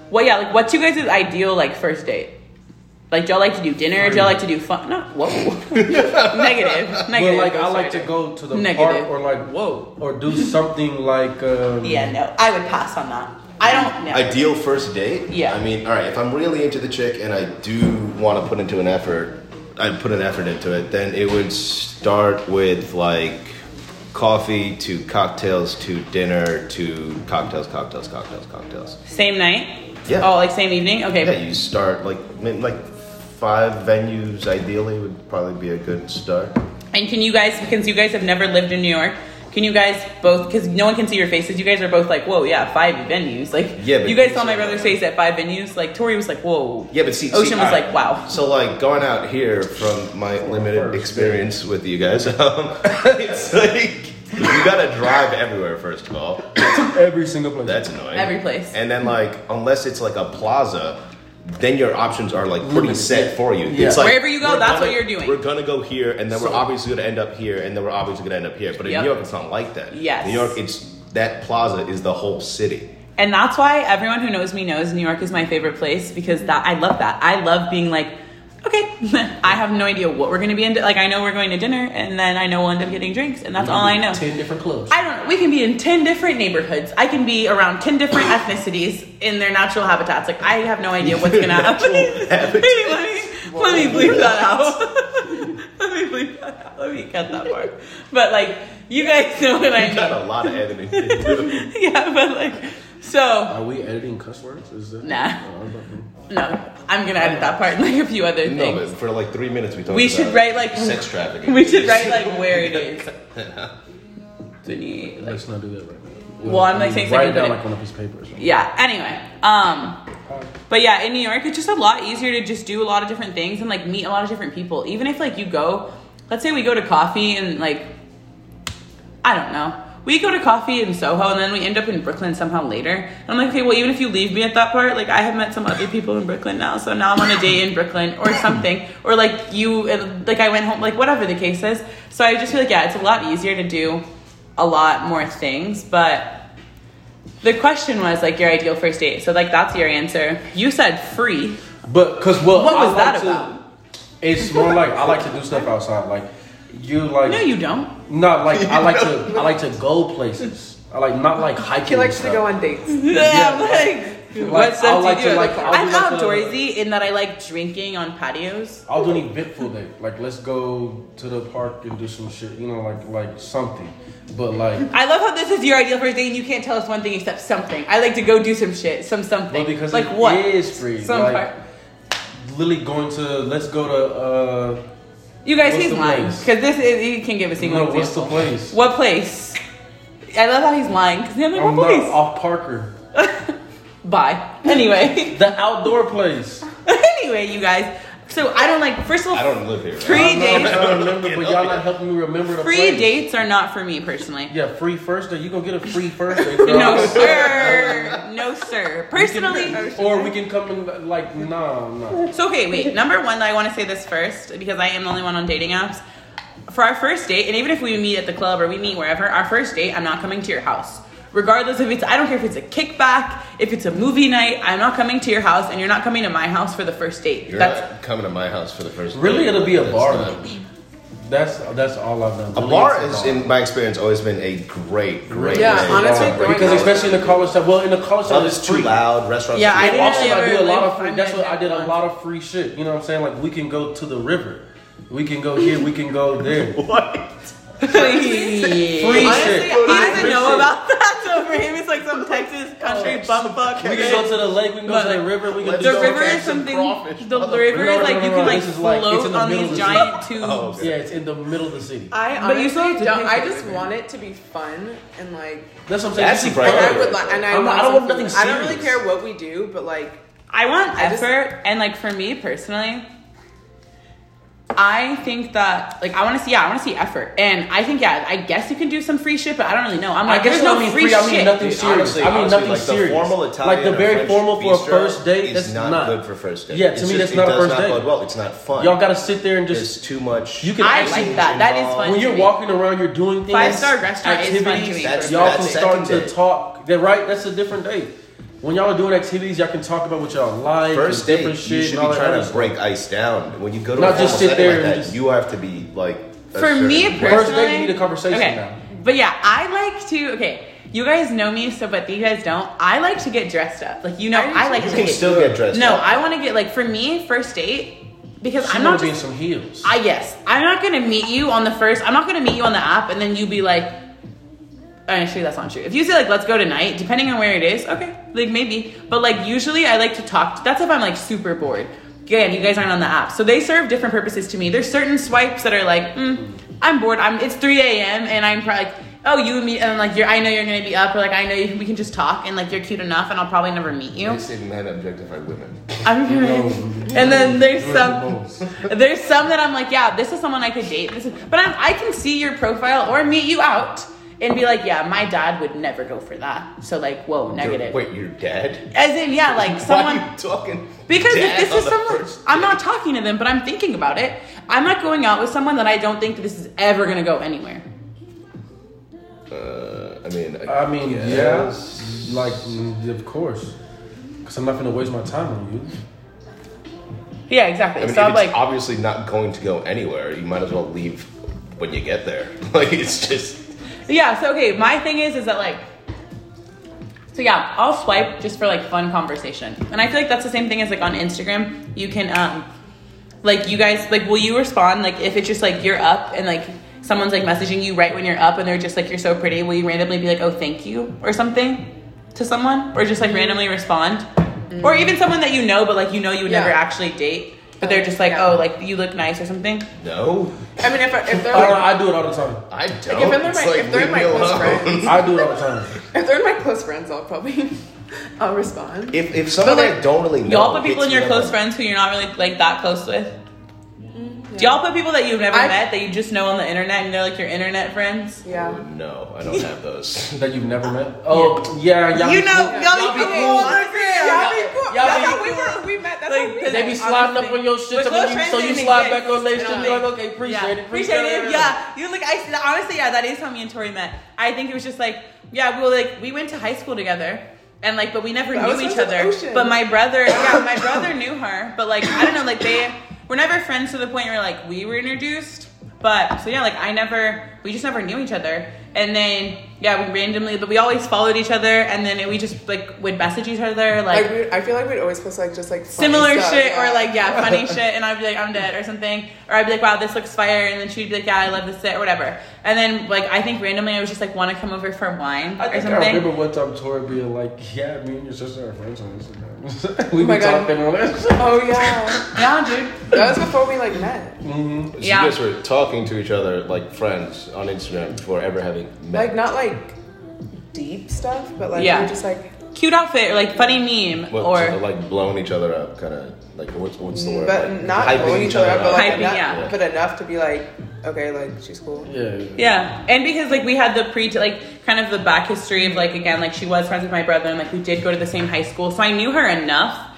well, yeah. Like, what's you guys' ideal like first date? Like, y'all like to do dinner? Do y'all like to do fun? No, whoa, negative, But negative. like, I like to go to the Negative. park or like whoa, or do something like. Um, Yeah, no, I would pass on that. I don't know. Ideal first date? Yeah. I mean, all right, if I'm really into the chick and I do want to put into an effort, I put an effort into it, then it would start with like coffee to cocktails to dinner to cocktails, cocktails, cocktails, cocktails. Same night? Yeah. Oh, like same evening? Okay. Yeah, you start like maybe like five venues ideally would probably be a good start. And can you guys, because you guys have never lived in New York, can you guys both, because no one can see your faces, you guys are both like, whoa, yeah, five venues. Like, Yeah, but you guys saw my brother's face at five venues. Like, Tori was like, whoa. Yeah, but see, Ocean see, was all like, wow. So like going out here from my limited first experience with you guys, um, it's like you gotta drive everywhere. First of all, every single place. that's annoying. Every place. And then like unless it's like a plaza, then your options are like pretty Limited. set for you. Yeah. It's like Wherever you go, that's gonna- what you're doing. We're gonna go here, and then we're obviously gonna end up here, and then we're obviously gonna end up here. But in Yep. New York, it's not like that. Yes. New York, it's that plaza is the whole city. And that's why everyone who knows me knows New York is my favorite place because that I love that. I love being like, okay, I have no idea what we're gonna be into. Like I know we're going to dinner, and then I know we'll end up getting drinks, and that's all I know. Ten different clubs. I don't. Know. We can be in ten different neighborhoods. I can be around ten different ethnicities in their natural habitats. Like I have no idea what's gonna happen. Let me let me bleep that out. let me bleep that out. Let me cut that part. But like, you guys know what I You got mean. a lot of editing. to do. Yeah, but like, so Are we editing cuss words? Is that? Nah. Oh, I'm about to- no, I'm gonna edit that part and like a few other no, but things. for like three minutes we talked. We should about write like sex trafficking. We should write like where it is. Denise, like, Let's not do that right now. Well, I'm, like, saying write it something, down like one of paper. papers. yeah. Anyway, um, but yeah, in New York, it's just a lot easier to just do a lot of different things and like meet a lot of different people. Even if like you go, let's say we go to coffee and like, I don't know. We go to coffee in Soho and then we end up in Brooklyn somehow later. And I'm like, okay, well, even if you leave me at that part, like I have met some other people in Brooklyn now, so now I'm on a date in Brooklyn or something. Or like you, like I went home, like whatever the case is. So I just feel like, yeah, it's a lot easier to do a lot more things. But the question was like your ideal first date. So like that's your answer. You said free. But cause well, What I was like that to- about? It's more like I like to do stuff outside. Like you like No, you don't. Not like I like to I like to go places. I like not like hiking. He likes to go on dates. Yeah, like, Like, what I stuff like do you to, do? like, I'll I'm do, like, a- in that I like drinking on patios. I'll do an eventful day. Like let's go to the park and do some shit. You know, like like something. But like I love how this is your ideal first date and you can't tell us one thing except something. I like to go do some shit, some something. well, because like it what? is free. Some like part. literally going to let's go to uh You guys, what's he's lying because this is he can give a single no, what's the place? What place? I love how he's lying because I'm like, I'm not place? off Parker. Bye. Anyway, The outdoor place. anyway, you guys. So I don't like. First of all, I don't live here. Free I know, I'm dates. remember, but y'all not helping me remember the free place. dates are not for me personally. Yeah, free first date. You gonna get a free first date? No sir. No sir. Personally. Or we can come and like, no, no. So okay, wait. Number one, I want to say this first because I am the only one on dating apps. For our first date, and even if we meet at the club or we meet wherever, our first date, I'm not coming to your house. Regardless if it's, I don't care if it's a kickback, if it's a movie night, I'm not coming to your house, and you're not coming to my house for the first date. You're That's not coming to my house for the first. Really, date. it'll be a That's bar. not- though. That's that's all I've done. A Really, bar it's is, in my experience, always been a great, great. Yeah, way. honestly, Bar. going because out- especially in the college time. Well, in the college time, Club it's too free. loud. Restaurants. Yeah, I loud. didn't Also, really I do a lot live of free. five That's what I did a lot of free shit. You know what I'm saying? Like we can go to the river, we can go here, we can go there. What? free Free Honestly, shit. He doesn't Free know shit. about that. So for him, it's like some Texas country oh, bumfuck. We can go to the lake, we can go to the river, we can Let's do The river is something. crawfish, The river is like you can like this like- it's float the on these of giant city. tubes. Oh, okay. Yeah, it's in the middle of the city. I But you honestly to don't. I just want it to be fun and like. That's what I'm saying. That's This is And. I would like, and I, I'm want I don't want something- nothing I don't really care what we do, but like, I want I just- effort, and like for me personally, I think that like I want to see yeah I want to see effort, and I think yeah I guess you can do some free shit, but I don't really know. I'm like I guess there's no I mean free, free, I mean nothing Dude, serious. honestly, I mean honestly, nothing like the serious. formal Italian like the very formal for a first date. is That's not, not good for first date. Yeah, to It's me, just- that's not a does first not date. well. It's not fun. Y'all gotta sit there and There's just. too much. You can I like that. That is fun. when to you're me. walking around, you're doing things. Five-star restaurant is fun to activities, me. Y'all can start to talk. That right? That's a different date. When y'all are doing activities, y'all can talk about what y'all like. First and date, different you shit should and all be trying to stuff. break ice down. When you go to Not a just sit there like and that, just- you have to be like. For me certain- personally, First date, you need a conversation okay. now. But yeah, I like to. Okay, you guys know me, so but you guys don't. I like to get dressed up. Like you know, I do I, like You to can get. still get dressed up. no, up. I want to get like for me first date because She I'm wanna not be in some heels. I yes, I'm not gonna meet you on the first. I'm not gonna meet you on the app, and then you be like. Actually, that's not true. If you say like, "Let's go tonight," depending on where it is, okay, like maybe. But like usually, I like to talk. That's if I'm like super bored. Again, you guys aren't on the app, so they serve different purposes to me. There's certain swipes that are like, mm, I'm bored. I'm. It's 3 a.m. and I'm probably like, oh, you and me, and like you're. I know you're gonna be up, or like I know you, we can just talk, and like you're cute enough, and I'll probably never meet you. They say men objectify women. I'm and then there's Doing some there's some that I'm like, yeah, this is someone I could date. This is, but I'm, I can see your profile or meet you out and be like, yeah, my dad would never go for that. So like, whoa, negative. Wait, you're dead? As in, yeah, like Why someone. are you talking? Because if this on is someone, I'm not talking to them, but I'm thinking about it. I'm not going out with someone that I don't think this is ever gonna go anywhere. Uh, I mean, I mean, guess. yeah, like mm, of course, because I'm not gonna waste my time on you. Yeah, exactly. I mean, so if I'm it's like, obviously not going to go anywhere, you might as well leave when you get there. Like it's just. Yeah, so okay, my thing is is that like so yeah, I'll swipe just for like fun conversation. And I feel like that's the same thing as like on Instagram. You can um like you guys like will you respond like if it's just like you're up and like someone's like messaging you right when you're up and they're just like you're so pretty, will you randomly be like, "Oh, thank you" or something to someone or just like randomly respond? Or even someone that you know but like you know you would Yeah. never actually date, but they're just like, Yeah. "Oh, like you look nice" or something. No, I mean, if, I, if they're Oh, like, I do it all the time. I don't. if they're my- It's like, if they're leave my me close alone. friends. I do it all the time. if they're my close friends, I'll probably I'll respond. If if someone But, like, I don't really know, Y'all put people hits in your me up close on- friends who you're not really like that close with. Do y'all put people that you've never I- met that you just know on the internet and they're like your internet friends? Yeah. No, I don't have those. That you've never met. Oh yeah, y'all You know, cool. y'all, Y'all be be cool. cool. Y'all be cool. Y'all That's be how we cool. were. We met. That's Like, how we they They be sliding up on your shit, so, you, so you slide back on their shit. You're like, like- okay, appreciate yeah. it, Appreciate it. Yeah. You look. I honestly, yeah, that is how me and Tori met. I think it was just like, yeah, we were like we went to high school together. And like, but we never I knew each other. But my brother, yeah, my brother knew her. But like, I don't know, like they were never friends to the point where like we were introduced. But so yeah, like I never, we just never knew each other. And then yeah, we randomly, but we always followed each other. And then we just like would message each other Like we, I feel like we'd always post like just like funny similar stuff, shit yeah. or like yeah funny shit and i'd be like i'm dead or something or i'd be like wow this looks fire and then she'd be like yeah i love this set or whatever and then like i think randomly i was just like want to come over for wine I or think I remember one time Tori being like, "Yeah, me and your sister are friends on Instagram. we Oh my be God. talking on that." Oh yeah, yeah dude that was before we like met. Mm-hmm. So Yeah. you guys were talking to each other like friends on Instagram before ever having met. Like not like deep stuff, but like Yeah. we were just like cute outfit or like funny meme What, or so, like blowing each other up, kind of like what's what's the word? But Like, not hyping blowing each other up, but like Hyping, enough, yeah. but enough to be like, okay, like she's cool. Yeah. Yeah, and because like we had the pre like kind of the back history of like again like she was friends with my brother and like we did go to the same high school, so I knew her enough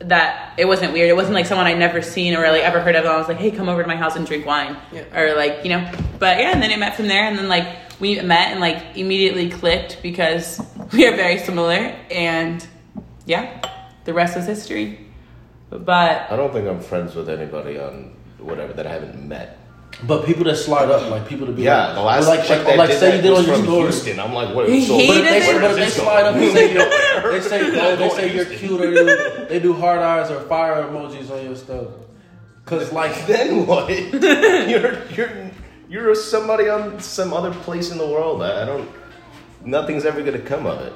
that it wasn't weird. It wasn't like someone I'd never seen or like ever heard of. And I was like, hey, come over to my house and drink wine, Yeah. or like you know. But yeah, and then it met from there, and then like we met and like immediately clicked because we are very similar, and yeah, the rest was history. But I don't think I'm friends with anybody on whatever that I haven't met. But people that slide up, like people to be Yeah, like, the last like, chick like, that like say you did on your story. Houston. I'm like, what? He so, hated But if they, but if they slide up and say, you're, they say Don't they say you're cute or they do, they do hard eyes or fire emojis on your stuff. Cause like then what? you're you're you're somebody on some other place in the world. I, I don't. Nothing's ever gonna come of it.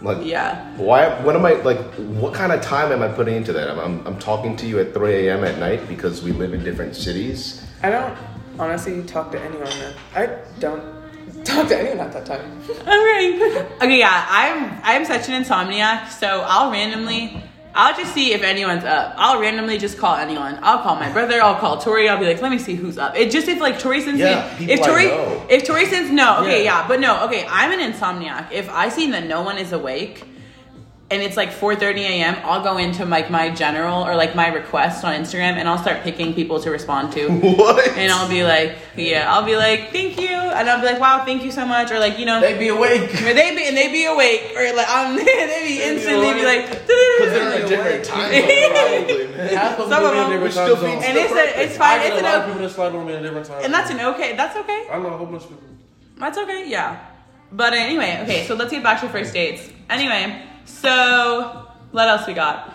Like yeah, Why? What am I like? What kind of time am I putting into that? I'm, I'm, I'm talking to you at 3 a.m. at night because we live in different cities. I don't honestly talk to anyone. Then. I don't talk to anyone at that time. Okay. Okay, yeah, I'm I'm such an insomniac, so I'll randomly I'll just see if anyone's up. I'll randomly just call anyone. I'll call my brother, I'll call Tori, I'll be like, let me see who's up. It just if like Tori sends Yeah, me if Tori if Tori sends no, okay, Yeah. yeah. but no, okay, I'm an insomniac. If I see that no one is awake and it's like 4:30 a.m., I'll go into like my general or like my request on Instagram and I'll start picking people to respond to. What? And I'll be like, yeah, I'll be like, thank you, and I'll be like, wow, thank you so much, or like, you know, they be awake. they be and they be awake, or like um, they be instantly be like, Because they're in a different time probably, man. Half of Some them of be in them- different Which time still zones. and it's a, it's I fine, get it's a lot of an, people that slide on me in a different time. and that's an okay, that's okay, I know a whole bunch of people. that's okay, yeah. But anyway, okay, so let's get back to first dates. Anyway, so what else we got?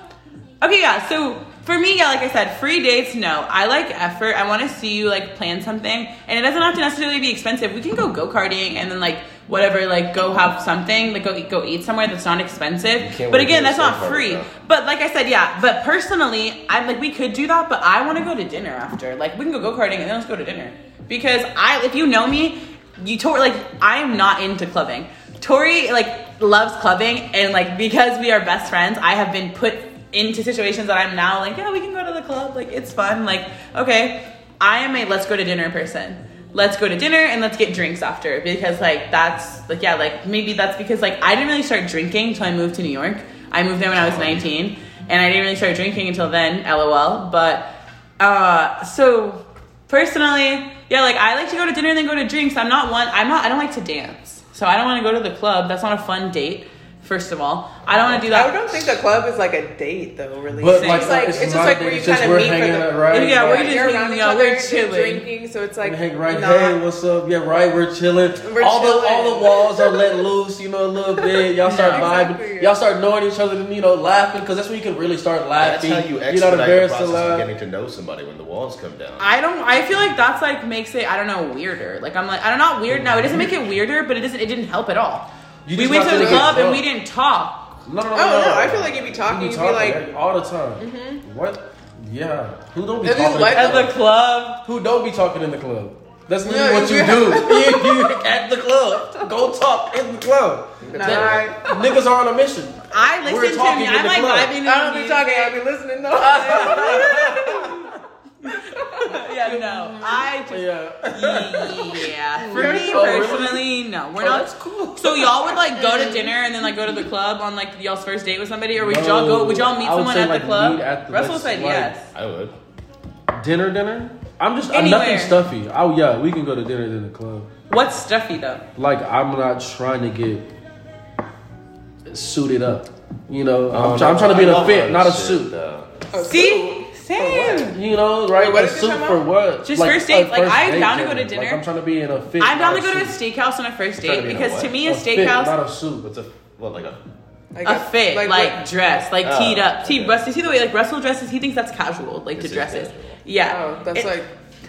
Okay, yeah. So for me, yeah, like I said, free dates. No, I like effort. I want to see you like plan something, and it doesn't have to necessarily be expensive. We can go go karting and then like whatever, like go have something, like go eat, go eat somewhere that's not expensive. But again, that's not free. party, But like I said, yeah. But personally, I'm like we could do that, but I want to go to dinner after. Like we can go go karting and then let's go to dinner because I, if you know me, you Tori like I am not into clubbing. Tori like loves clubbing, and like because we are best friends, I have been put into situations that I'm now like, yeah, we can go to the club. Like it's fun. Like okay, I am a let's go to dinner person. Let's go to dinner and let's get drinks after because like that's like yeah like maybe that's because like I didn't really start drinking until I moved to New York. I moved there when I was 19, and I didn't really start drinking until then. LOL. But uh, so personally, yeah, like I like to go to dinner and then go to drinks. I'm not one. I'm not. I don't like to dance, so I don't want to go to the club. That's not a fun date. First of all, I don't want to do that. I don't think the club is like a date though. Really, But uh, like, it's like it's, just like where you kind of we're meet for the out, right? Yeah, we're just you're hanging out, other, we're chilling. drinking, so it's like We hang right. not- Hey, what's up? Yeah, right. We're chilling. We're all the all the walls are let loose. You know, a little bit. Y'all start Yeah, vibing. exactly. Y'all start knowing each other. and You know, laughing because that's when you can really start laughing. That's laughing. how you You're not expedite the to process of getting to know somebody when the walls come down. I don't. I feel like that's like makes it. I don't know weirder. Like I'm like I don't know weird. No, it doesn't make it weirder, but it doesn't. It didn't help at all. You we went to the club and we didn't talk. No, no, no, Oh no. no, I feel like if you talking, You you'd be talking like, Mm-hmm. all the time. What? Yeah. Who don't be If you talking? like- At the club, Who don't be talking in the club? That's Yeah, what you yeah. do. you, you at the club. Go talk in the club. nah, That- I niggas are on a mission. I We're listen to talking me. I'm the like club. vibing. to don't the be talking. music. I'll be listening though. Yeah, no. I just Yeah. Yeah. For me Oh, really? personally, no. We're Oh, not. that's cool. So y'all would like go to dinner and then like go to the club on like y'all's first date with somebody, or would y'all go? Would y'all meet someone say, at like, the club? at the- Russell like, said like- yes. I would. Dinner, dinner. I'm just I'm nothing stuffy. Oh yeah, we can go to dinner in the club. What's stuffy though? Like I'm not trying to get suited up. You know, Oh, I'm, try- I'm trying to be in a fit, not a shit, suit. though. See, For same. You know, right? What a is it suit for what? Just first date. Like, first I'm down to go to Like dinner. I'm trying to be in a fit. I'm down to go to a suit. steakhouse on a first Trying to date be because what? to me a fit, steakhouse. not a suit. What's a what like a Like a fit, like, what- dress, like Oh, teed up. Tee, okay. Russ, you see the way like Russell dresses? He thinks that's casual, like This to is dresses. casual. Yeah. Oh, that's It- like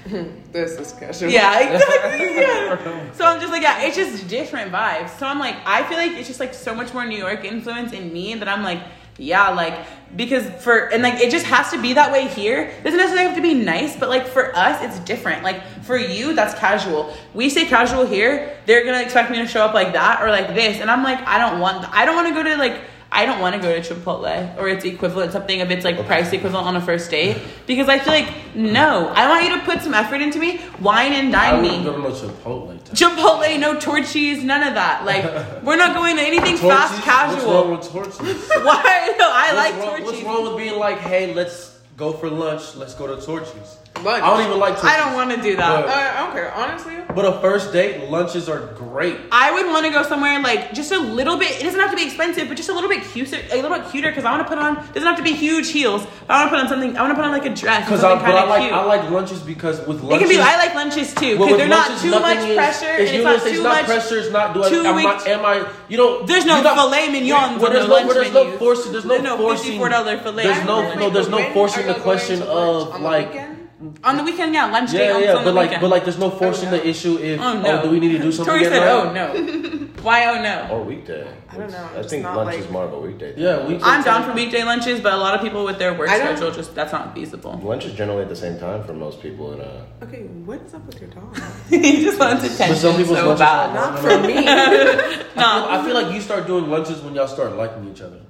this is casual. Yeah, exactly. Yeah. So I'm just like, yeah, it's just different vibes. So I'm like, I feel like it's just like so much more New York influence in me that I'm like, yeah, like because for and like it just has to be that way here. It doesn't necessarily have to be nice, but like for us, it's different. Like for you, that's casual. We say casual here, they're gonna expect me to show up like that or like this, and I'm like, I don't want. I don't want to go to like. I don't want to go to Chipotle or its equivalent, something of its like price equivalent on a first date because I feel like no, I want you to put some effort into me, wine and I dine wouldn't me. go to no Chipotle. Chipotle, no Torchy's, none of that. Like we're not going to anything Torchy's? fast What's casual. wrong with Torchy's? Why? No, I like what's, wrong, Torchy's. what's wrong with being like, hey, let's go for lunch. Let's go to Torchy's. Lunch. I don't even like Torchy's. I don't want to do that. Uh, I don't care. Honestly, But a first date, lunches are great. I would want to go somewhere like just a little bit. It doesn't have to be expensive, but just a little bit cuter, a little bit cuter. Because I want to put on. Doesn't have to be huge heels. I want to put on something. I want to put on like a dress. Because I, but I like cute. I like lunches because with lunches it can be. I like lunches too because they're not too much is- pressure and It's, it's not it's too not much. pressure. It's not do I. too Am I, am I? You know, There's no not- filet mignons Well, there's the no, well, there's no forcing. There's no no forcing. $54 filet. There's no no. There's no forcing the question going to lunch? of like. Weekend? on the weekend. Yeah, lunch date. Yeah, on, yeah, on but the like, weekend. but like, there's no forcing oh, no. the issue if oh, oh, no. do we need to do something? Tori said, now? "Oh no." Why? Oh no. Or weekday. I don't know, I it's think not lunch like- is more of a weekday. thing. Yeah, weekday. I'm down for weekday lunches, but a lot of people with their work schedule just that's not feasible. Lunch is generally at the same time for most people in a. Okay, what is up with your dog? he just wants attention some people's so lunches bad. are Not for me. No, I um, feel like you start doing lunches when y'all start liking each other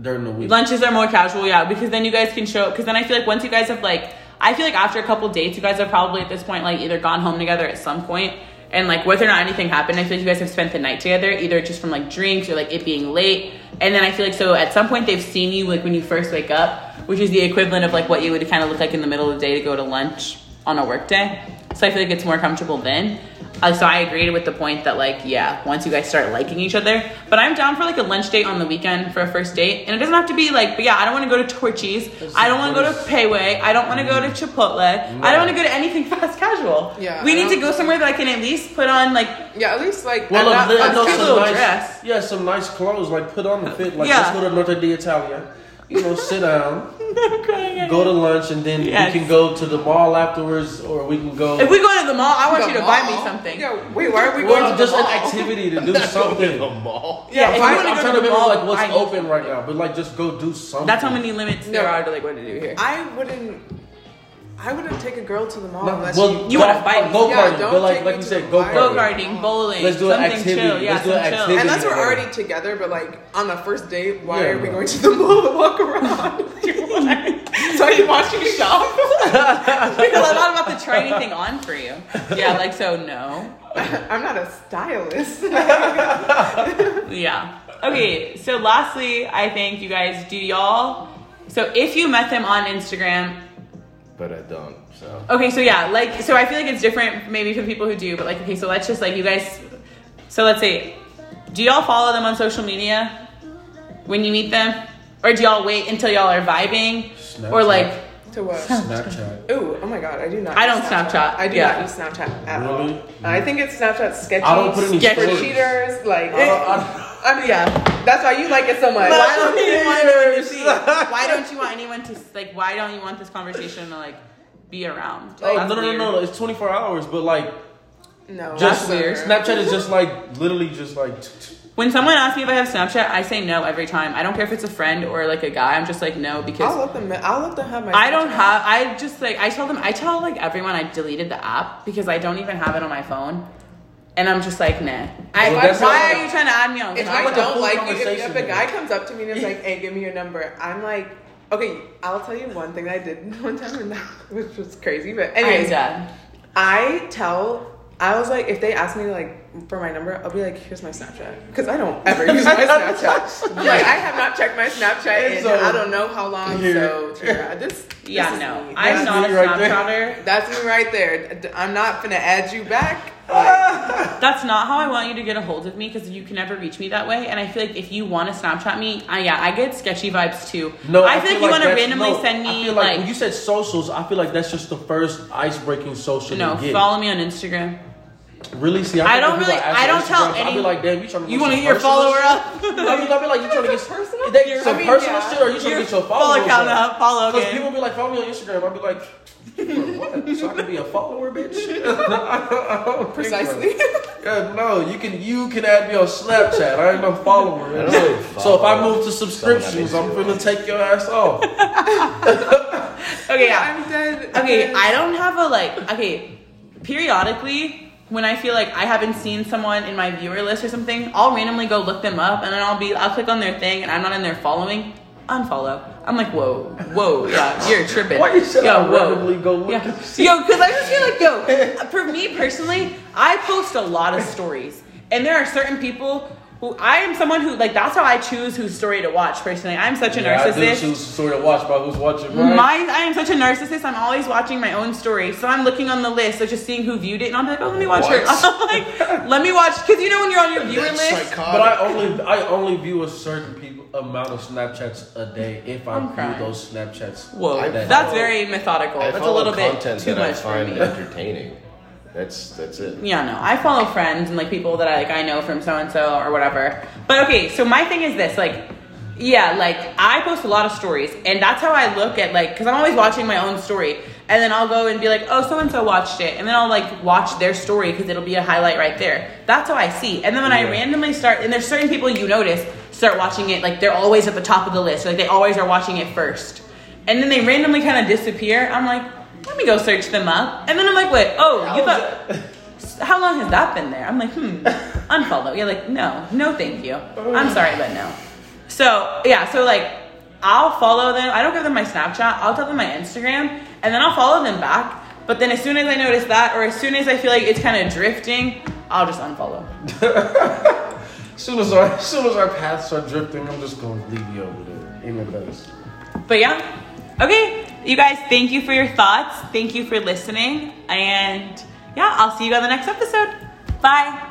during the week. lunches are more casual, yeah, because then you guys can show. Because then I feel like once you guys have like, I feel like after a couple dates, you guys have probably at this point like either gone home together at some point, and like whether or not anything happened, I feel like you guys have spent the night together, either just from like drinks or like it being late, and then I feel like so at some point they've seen you like when you first wake up, which is the equivalent of like what you would kind of look like in the middle of the day to go to lunch on a work day. So I feel like it's more comfortable then. Uh, so I agreed with the point that like yeah, once you guys start liking each other, but I'm down for like a lunch date on the weekend for a first date, and it doesn't have to be like, but yeah, I don't want to go to Torchy's, I don't want to go to Pei Wei, I don't want to go to Chipotle, I don't want to go to anything fast casual. Yeah, we I need to go somewhere that I can at least put on like Yeah, at least like. Well, I'm look, not- there- I'm no, cute some little nice, dress. yeah, some nice clothes. Like put on the fit. Like Yeah. let's go to North Italia. You know, sit down, go to lunch, and then Yes. we can go to the mall afterwards, or we can go. if we go to the mall, I want The you to buy me something. Yeah, wait, why are we going to just the an activity to do something. the mall. Yeah, if why- you want I'm to trying go to to the remember mall, like what's I- open right now, but like just go do something. That's how many limits there No. are to like what to do here. I wouldn't. I wouldn't take a girl to the mall No, unless well, you. You wanna fight. Go Yeah, karting, don't but like like you to said, go. Go karting. karting, bowling, Let's do an something activity. chill. Yeah, Let's do some an chill. activity. Unless we're already together, but like on the first date, why Yeah, are we no. going to the mall to walk around? so I can watch you shop. because I'm not about to try anything on for you. Yeah, like so no. I'm not a stylist. Yeah. Okay, so lastly, I think you guys do y'all. So if you met them on Instagram, But I don't. So. okay, so yeah, like so I feel like it's different maybe for people who do, but like okay, so let's just like you guys. So let's say, do y'all follow them on social media when you meet them, or do y'all wait until y'all are vibing, or like to what? Snapchat. Ooh, oh my god, I do not. I don't Snapchat, I do yeah. not use Snapchat at Really? all. I think it's Snapchat sketchy. I don't put any for stories. cheaters. Like, I don't- I I mean, yeah, that's why you like it so much. why don't you want anyone to see? Why don't you want anyone to like? Why don't you want this conversation to like be around? Oh, no, no, no, no, no. It's 24 hours, but like, No, just That's weird. Snapchat is just like literally just like. t- t- When someone asks me if I have Snapchat, I say no every time. I don't care if it's a friend or like a guy. I'm just like no I'll because let them. I'll let them have my. I don't Snapchat. have. I just like I tell them. I tell like everyone I deleted the app because I don't even have it on my phone, and I'm just like nah. I, Well, that's why not- are you trying to add me on? If I'm I don't like you, if, if a guy comes up to me and is like, "Hey, give me your number," I'm like, "Okay, I'll tell you one thing that I did one time, and that, which was crazy." But I'm anyways. I tell. I was like, if they ask me like for my number, I'll be like, "Here's my Snapchat," because I don't ever use my Snapchat. Like, I have not checked my Snapchat in So, I don't know how long. here. So, Tara, this, Yeah, this no, me. I'm That's not a right. Snapchatter. That's me right there. D- I'm not gonna add you back. That's not how I want you to get a hold of me because you can never reach me that way. And I feel like if you want to Snapchat me, I, yeah, I get sketchy vibes too. No, I, feel like you want to randomly no, send I me feel like, like, when you said socials, I feel like that's just the first ice breaking social no, follow me on Instagram. Really? See, I think don't really- like, I don't tell Instagram, I'll be like, damn, you trying to You get wanna some get your follower shit? up? I mean, I'll be like, you trying to get some Personal? They, some I mean, personal yeah. shit, or you trying to get your followers Follow count up, follow Because again. people be like, follow me on Instagram. I'll be like, what? So I can be a follower, bitch? I don't think Precisely. Yeah, no, you can you can add me on Snapchat. I ain't no follower. Man. don't So if I move to subscriptions, I'm someone gonna take your ass off. Okay, yeah. I'm dead. Okay, I don't have a like. Okay, periodically when I feel like I haven't seen someone in my viewer list or something, I'll randomly go look them up, and then I'll be I'll click on their thing, and I'm not in their following. Unfollow. I'm like, whoa, whoa, yeah, you're tripping. Why are you said Yo, I whoa. randomly go look Yeah. Yo, because I just feel like, yo, for me personally, I post a lot of stories. And there are certain people who I am someone who, like, that's how I choose whose story to watch personally. I'm such a Yeah, I do narcissist. choose story to watch about who's watching. Right? My, I am such a narcissist. I'm always watching my own story, so I'm looking on the list, like just seeing who viewed it, and I'm like, oh, let me watch her. I'm like, let me watch, because you know when you're on your viewer That's list, psychotic. But I only I only view a certain people amount of Snapchats a day if I I'm view crying. those Snapchats. whoa, that's follow- very methodical. I that's a little bit too that I much for find me. entertaining. That's that's it. Yeah, no. I follow friends and like people that I like I know from so and so or whatever. But okay, so my thing is this, like yeah, like I post a lot of stories and that's how I look at like cuz I'm always watching my own story and then I'll go and be like, "Oh, so and so watched it." And then I'll like watch their story cuz it'll be a highlight right there. That's how I see. And then when I randomly start and there's certain people you notice start watching it like they're always at the top of the list. Like they always are watching it first. And then they randomly kind of disappear. I'm like, "Let me go search them up." And then I'm like, "Wait, oh, you thought how long has that been there? I'm like, hmm, unfollow. You're like, no, no, thank you. I'm sorry, but no. So yeah, so like, I'll follow them. I don't give them my Snapchat. I'll tell them my Instagram, and then I'll follow them back. But then as soon as I notice that, or as soon as I feel like it's kind of drifting, I'll just unfollow. As soon as our as soon as our paths are drifting, I'm just gonna leave you over there. No best. But yeah, okay, you guys, thank you for your thoughts. Thank you for listening, and yeah, I'll see you on the next episode. Bye.